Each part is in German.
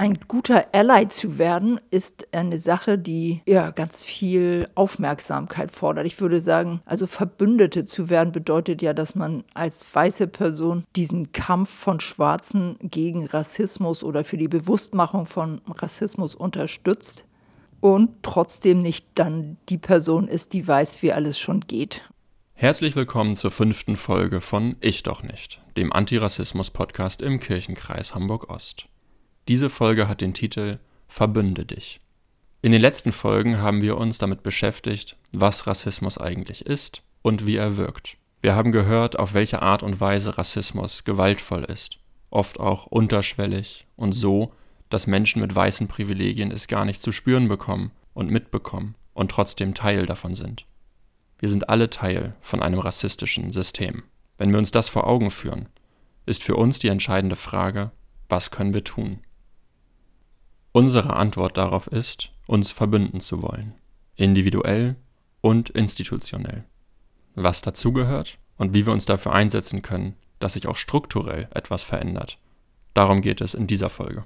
Ein guter Ally zu werden, ist eine Sache, die ja ganz viel Aufmerksamkeit fordert. Ich würde sagen, also Verbündete zu werden bedeutet ja, dass man als weiße Person diesen Kampf von Schwarzen gegen Rassismus oder für die Bewusstmachung von Rassismus unterstützt und trotzdem nicht dann die Person ist, die weiß, wie alles schon geht. Herzlich willkommen zur fünften Folge von Ich doch nicht, dem Antirassismus-Podcast im Kirchenkreis Hamburg-Ost. Diese Folge hat den Titel Verbünde dich. In den letzten Folgen haben wir uns damit beschäftigt, was Rassismus eigentlich ist und wie er wirkt. Wir haben gehört, auf welche Art und Weise Rassismus gewaltvoll ist, oft auch unterschwellig und so, dass Menschen mit weißen Privilegien es gar nicht zu spüren bekommen und mitbekommen und trotzdem Teil davon sind. Wir sind alle Teil von einem rassistischen System. Wenn wir uns das vor Augen führen, ist für uns die entscheidende Frage, was können wir tun? Unsere Antwort darauf ist, uns verbünden zu wollen, individuell und institutionell. Was dazugehört und wie wir uns dafür einsetzen können, dass sich auch strukturell etwas verändert. Darum geht es in dieser Folge.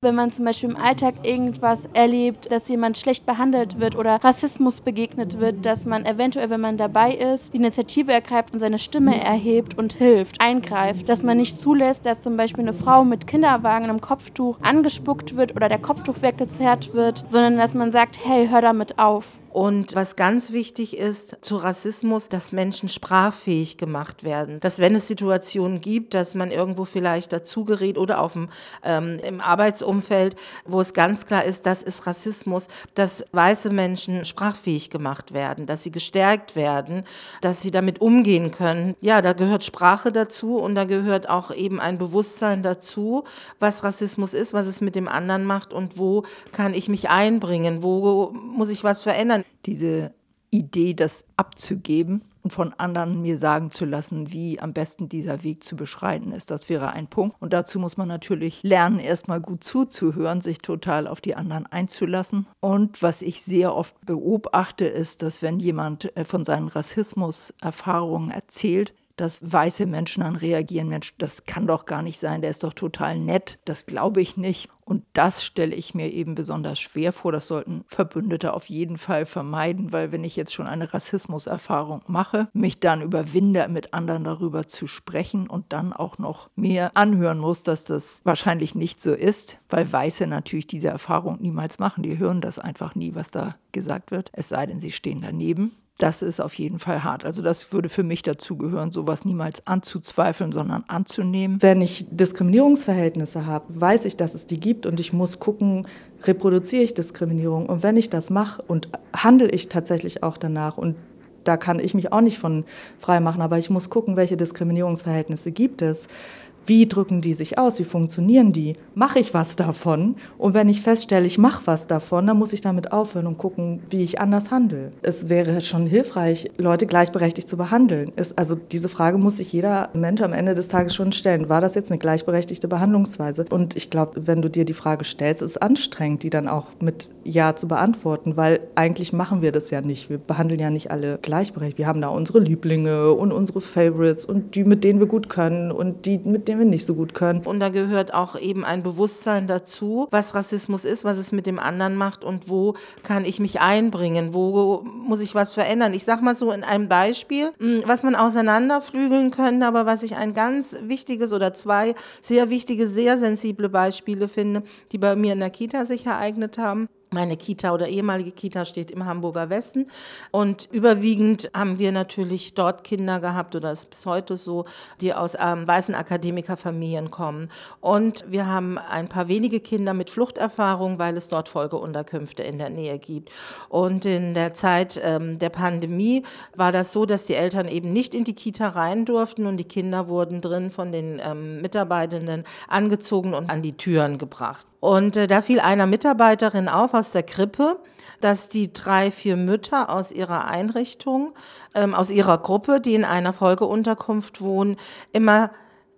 Wenn man zum Beispiel im Alltag irgendwas erlebt, dass jemand schlecht behandelt wird oder Rassismus begegnet wird, dass man eventuell, wenn man dabei ist, die Initiative ergreift und seine Stimme erhebt und hilft, eingreift. Dass man nicht zulässt, dass zum Beispiel eine Frau mit Kinderwagen im Kopftuch angespuckt wird oder der Kopftuch weggezerrt wird, sondern dass man sagt, hey, hör damit auf. Und was ganz wichtig ist zu Rassismus, dass Menschen sprachfähig gemacht werden. Dass wenn es Situationen gibt, dass man irgendwo vielleicht dazugerät oder auf dem, ähm, im Arbeitsumfeld, wo es ganz klar ist, das ist Rassismus, dass weiße Menschen sprachfähig gemacht werden, dass sie gestärkt werden, dass sie damit umgehen können. Ja, da gehört Sprache dazu und da gehört auch eben ein Bewusstsein dazu, was Rassismus ist, was es mit dem anderen macht und wo kann ich mich einbringen, wo muss ich was verändern diese Idee, das abzugeben und von anderen mir sagen zu lassen, wie am besten dieser Weg zu beschreiten ist. Das wäre ein Punkt. Und dazu muss man natürlich lernen, erstmal gut zuzuhören, sich total auf die anderen einzulassen. Und was ich sehr oft beobachte, ist, dass wenn jemand äh, von seinen Rassismus-Erfahrungen erzählt, dass weiße Menschen dann reagieren, Mensch, das kann doch gar nicht sein, der ist doch total nett, das glaube ich nicht. Und das stelle ich mir eben besonders schwer vor. Das sollten Verbündete auf jeden Fall vermeiden, weil wenn ich jetzt schon eine Rassismuserfahrung mache, mich dann überwinde, mit anderen darüber zu sprechen und dann auch noch mehr anhören muss, dass das wahrscheinlich nicht so ist, weil Weiße natürlich diese Erfahrung niemals machen. Die hören das einfach nie, was da gesagt wird, es sei denn, sie stehen daneben das ist auf jeden Fall hart. Also das würde für mich dazugehören, sowas niemals anzuzweifeln, sondern anzunehmen. Wenn ich Diskriminierungsverhältnisse habe, weiß ich, dass es die gibt und ich muss gucken, reproduziere ich Diskriminierung. Und wenn ich das mache und handle ich tatsächlich auch danach und da kann ich mich auch nicht von frei machen, aber ich muss gucken, welche Diskriminierungsverhältnisse gibt es wie drücken die sich aus, wie funktionieren die, mache ich was davon und wenn ich feststelle, ich mache was davon, dann muss ich damit aufhören und gucken, wie ich anders handle. Es wäre schon hilfreich, Leute gleichberechtigt zu behandeln. Es, also diese Frage muss sich jeder Mensch am Ende des Tages schon stellen. War das jetzt eine gleichberechtigte Behandlungsweise? Und ich glaube, wenn du dir die Frage stellst, ist es anstrengend, die dann auch mit Ja zu beantworten, weil eigentlich machen wir das ja nicht. Wir behandeln ja nicht alle gleichberechtigt. Wir haben da unsere Lieblinge und unsere Favorites und die, mit denen wir gut können und die, mit denen wir nicht so gut können. Und da gehört auch eben ein Bewusstsein dazu, was Rassismus ist, was es mit dem anderen macht und wo kann ich mich einbringen, wo muss ich was verändern. Ich sage mal so in einem Beispiel, hm, was man auseinanderflügeln könnte, aber was ich ein ganz wichtiges oder zwei sehr wichtige, sehr sensible Beispiele finde, die bei mir in der Kita sich ereignet haben. Meine Kita oder ehemalige Kita steht im Hamburger Westen und überwiegend haben wir natürlich dort Kinder gehabt oder ist bis heute so, die aus ähm, weißen Akademikerfamilien kommen. Und wir haben ein paar wenige Kinder mit Fluchterfahrung, weil es dort Folgeunterkünfte in der Nähe gibt. Und in der Zeit ähm, der Pandemie war das so, dass die Eltern eben nicht in die Kita rein durften und die Kinder wurden drin von den ähm, Mitarbeitenden angezogen und an die Türen gebracht. Und äh, da fiel einer Mitarbeiterin auf aus der Krippe, dass die drei, vier Mütter aus ihrer Einrichtung, ähm, aus ihrer Gruppe, die in einer Folgeunterkunft wohnen, immer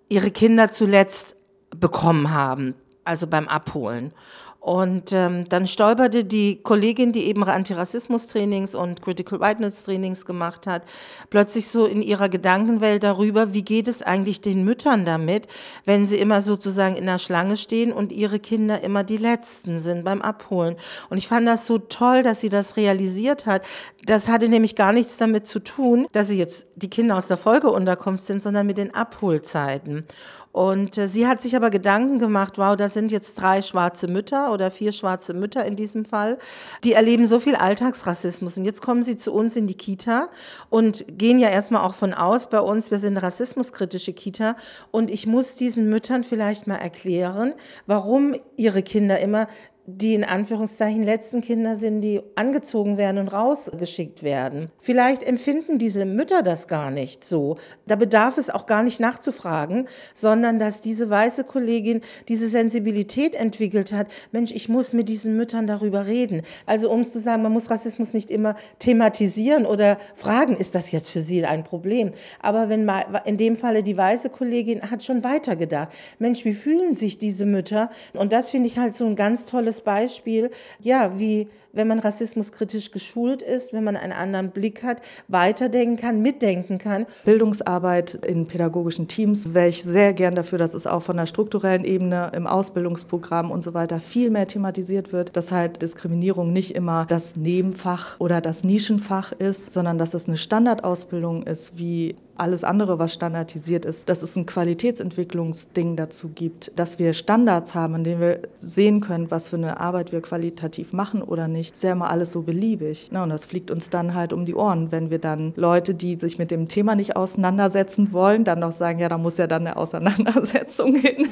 ihre Kinder zuletzt bekommen haben, also beim Abholen. Und ähm, dann stolperte die Kollegin, die eben Antirassismus-Trainings und Critical Whiteness-Trainings gemacht hat, plötzlich so in ihrer Gedankenwelt darüber, wie geht es eigentlich den Müttern damit, wenn sie immer sozusagen in der Schlange stehen und ihre Kinder immer die Letzten sind beim Abholen. Und ich fand das so toll, dass sie das realisiert hat. Das hatte nämlich gar nichts damit zu tun, dass sie jetzt die Kinder aus der Folgeunterkunft sind, sondern mit den Abholzeiten. Und äh, sie hat sich aber Gedanken gemacht, wow, das sind jetzt drei schwarze Mütter oder vier schwarze Mütter in diesem Fall, die erleben so viel Alltagsrassismus. Und jetzt kommen sie zu uns in die Kita und gehen ja erstmal auch von aus bei uns, wir sind rassismuskritische Kita. Und ich muss diesen Müttern vielleicht mal erklären, warum ihre Kinder immer die in Anführungszeichen letzten Kinder sind, die angezogen werden und rausgeschickt werden. Vielleicht empfinden diese Mütter das gar nicht so. Da bedarf es auch gar nicht nachzufragen, sondern dass diese weiße Kollegin diese Sensibilität entwickelt hat. Mensch, ich muss mit diesen Müttern darüber reden. Also um es zu sagen, man muss Rassismus nicht immer thematisieren oder fragen, ist das jetzt für Sie ein Problem? Aber wenn mal, in dem Falle die weiße Kollegin hat schon weitergedacht. Mensch, wie fühlen sich diese Mütter? Und das finde ich halt so ein ganz tolles Beispiel, ja, wie wenn man rassismuskritisch geschult ist, wenn man einen anderen Blick hat, weiterdenken kann, mitdenken kann. Bildungsarbeit in pädagogischen Teams wäre ich sehr gern dafür, dass es auch von der strukturellen Ebene im Ausbildungsprogramm und so weiter viel mehr thematisiert wird, dass halt Diskriminierung nicht immer das Nebenfach oder das Nischenfach ist, sondern dass es eine Standardausbildung ist, wie alles andere, was standardisiert ist, dass es ein Qualitätsentwicklungsding dazu gibt, dass wir Standards haben, in denen wir sehen können, was für eine Arbeit wir qualitativ machen oder nicht. Ist ja immer alles so beliebig. Ne? Und das fliegt uns dann halt um die Ohren, wenn wir dann Leute, die sich mit dem Thema nicht auseinandersetzen wollen, dann noch sagen, ja, da muss ja dann eine Auseinandersetzung hin.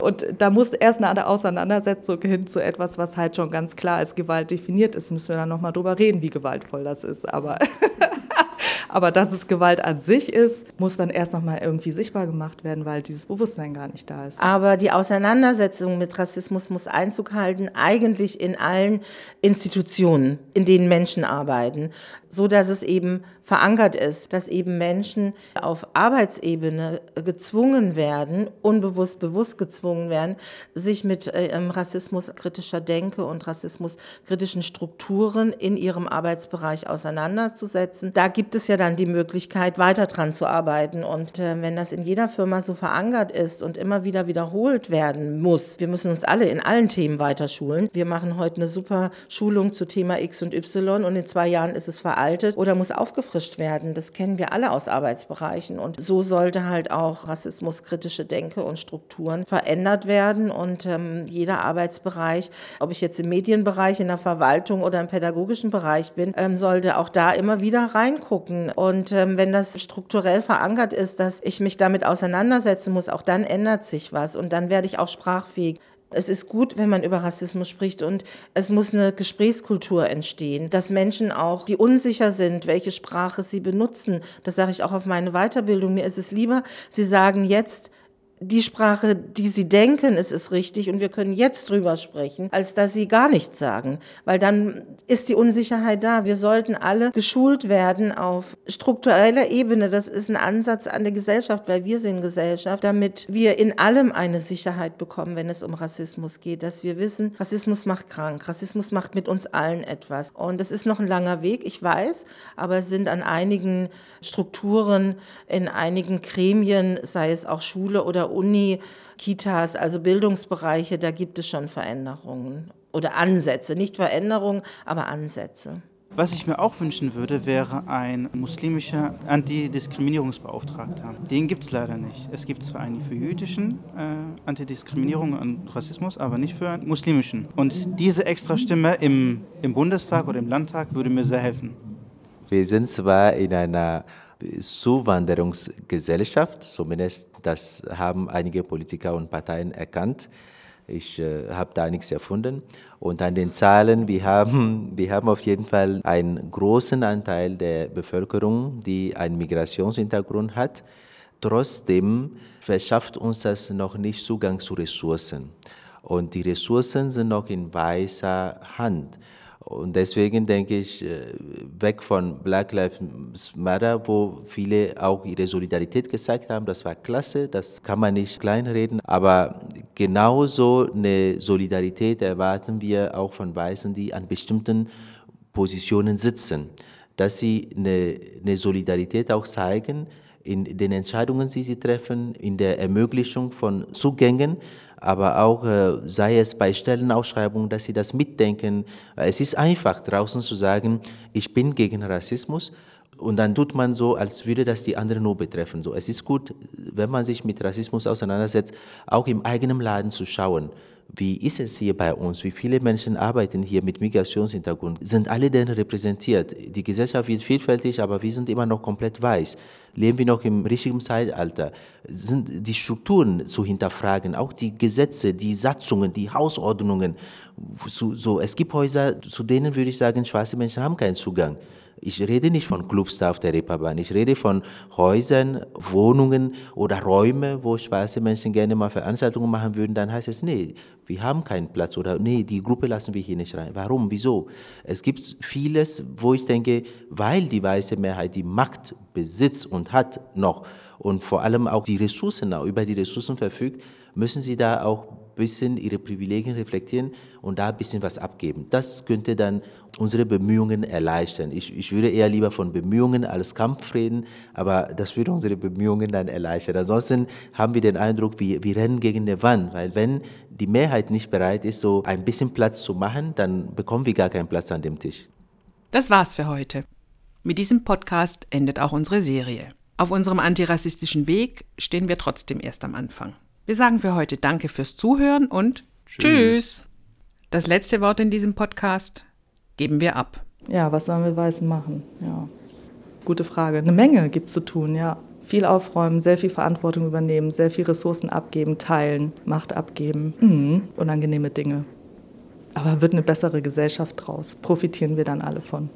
Und da muss erst eine Auseinandersetzung hin zu etwas, was halt schon ganz klar als Gewalt definiert ist. Müssen wir dann nochmal drüber reden, wie gewaltvoll das ist. Aber Aber dass es Gewalt an sich ist, muss dann erst nochmal irgendwie sichtbar gemacht werden, weil dieses Bewusstsein gar nicht da ist. Aber die Auseinandersetzung mit Rassismus muss Einzug halten, eigentlich in allen Institutionen, in denen Menschen arbeiten so dass es eben verankert ist, dass eben Menschen auf Arbeitsebene gezwungen werden, unbewusst bewusst gezwungen werden, sich mit äh, rassismuskritischer Denke und rassismuskritischen Strukturen in ihrem Arbeitsbereich auseinanderzusetzen. Da gibt es ja dann die Möglichkeit, weiter dran zu arbeiten. Und äh, wenn das in jeder Firma so verankert ist und immer wieder wiederholt werden muss, wir müssen uns alle in allen Themen weiter schulen. Wir machen heute eine super Schulung zu Thema X und Y und in zwei Jahren ist es veraltet veraltet oder muss aufgefrischt werden. Das kennen wir alle aus Arbeitsbereichen. Und so sollte halt auch rassismuskritische Denke und Strukturen verändert werden. Und ähm, jeder Arbeitsbereich, ob ich jetzt im Medienbereich, in der Verwaltung oder im pädagogischen Bereich bin, ähm, sollte auch da immer wieder reingucken. Und ähm, wenn das strukturell verankert ist, dass ich mich damit auseinandersetzen muss, auch dann ändert sich was. Und dann werde ich auch sprachfähig. Es ist gut, wenn man über Rassismus spricht und es muss eine Gesprächskultur entstehen, dass Menschen auch, die unsicher sind, welche Sprache sie benutzen, das sage ich auch auf meine Weiterbildung, mir ist es lieber, sie sagen jetzt, die Sprache, die sie denken, es ist richtig und wir können jetzt drüber sprechen, als dass sie gar nichts sagen, weil dann ist die Unsicherheit da. Wir sollten alle geschult werden auf struktureller Ebene. Das ist ein Ansatz an der Gesellschaft, weil wir sind Gesellschaft, damit wir in allem eine Sicherheit bekommen, wenn es um Rassismus geht, dass wir wissen, Rassismus macht krank, Rassismus macht mit uns allen etwas. Und es ist noch ein langer Weg, ich weiß, aber es sind an einigen Strukturen, in einigen Gremien, sei es auch Schule oder Uni, Kitas, also Bildungsbereiche, da gibt es schon Veränderungen oder Ansätze. Nicht Veränderungen, aber Ansätze. Was ich mir auch wünschen würde, wäre ein muslimischer Antidiskriminierungsbeauftragter. Den gibt es leider nicht. Es gibt zwar einen für jüdischen äh, Antidiskriminierung und Rassismus, aber nicht für einen muslimischen. Und diese extra Stimme im, im Bundestag oder im Landtag würde mir sehr helfen. Wir sind zwar in einer Zuwanderungsgesellschaft, zumindest das haben einige Politiker und Parteien erkannt. Ich äh, habe da nichts erfunden. Und an den Zahlen, wir haben, wir haben auf jeden Fall einen großen Anteil der Bevölkerung, die einen Migrationshintergrund hat. Trotzdem verschafft uns das noch nicht Zugang zu Ressourcen. Und die Ressourcen sind noch in weißer Hand. Und deswegen denke ich, äh, weg von Black Lives Matter, wo viele auch ihre Solidarität gezeigt haben, das war klasse, das kann man nicht kleinreden, aber genauso eine Solidarität erwarten wir auch von Weißen, die an bestimmten Positionen sitzen, dass sie eine, eine Solidarität auch zeigen in den Entscheidungen, die sie treffen, in der Ermöglichung von Zugängen, aber auch äh, sei es bei Stellenausschreibungen, dass sie das mitdenken. Es ist einfach draußen zu sagen, ich bin gegen Rassismus und dann tut man so, als würde das die anderen nur betreffen. So, es ist gut, wenn man sich mit Rassismus auseinandersetzt, auch im eigenen Laden zu schauen wie ist es hier bei uns? Wie viele Menschen arbeiten hier mit Migrationshintergrund? Sind alle denn repräsentiert? Die Gesellschaft wird vielfältig, aber wir sind immer noch komplett weiß. Leben wir noch im richtigen Zeitalter? Sind die Strukturen zu hinterfragen, auch die Gesetze, die Satzungen, die Hausordnungen? So, so, es gibt Häuser, zu denen würde ich sagen, schwarze Menschen haben keinen Zugang. Ich rede nicht von Clubs da auf der Reeperbahn. Ich rede von Häusern, Wohnungen oder Räume, wo schwarze Menschen gerne mal Veranstaltungen machen würden. Dann heißt es, nee, wir haben keinen Platz oder nee, die Gruppe lassen wir hier nicht rein. Warum? Wieso? Es gibt vieles, wo ich denke, weil die weiße Mehrheit die Macht besitzt und hat noch und vor allem auch die Ressourcen, über die Ressourcen verfügt, müssen sie da auch bisschen ihre Privilegien reflektieren und da ein bisschen was abgeben. Das könnte dann unsere Bemühungen erleichtern. Ich, ich würde eher lieber von Bemühungen als Kampf reden, aber das würde unsere Bemühungen dann erleichtern. Ansonsten haben wir den Eindruck, wir, wir rennen gegen eine Wand, weil wenn die Mehrheit nicht bereit ist, so ein bisschen Platz zu machen, dann bekommen wir gar keinen Platz an dem Tisch. Das war's für heute. Mit diesem Podcast endet auch unsere Serie. Auf unserem antirassistischen Weg stehen wir trotzdem erst am Anfang. Wir sagen für heute Danke fürs Zuhören und Tschüss. Tschüss. Das letzte Wort in diesem Podcast geben wir ab. Ja, was sollen wir Weißen machen? Ja, gute Frage. Eine Menge gibt es zu tun, ja. Viel aufräumen, sehr viel Verantwortung übernehmen, sehr viel Ressourcen abgeben, teilen, Macht abgeben. Mhm. Unangenehme Dinge. Aber wird eine bessere Gesellschaft draus. Profitieren wir dann alle von.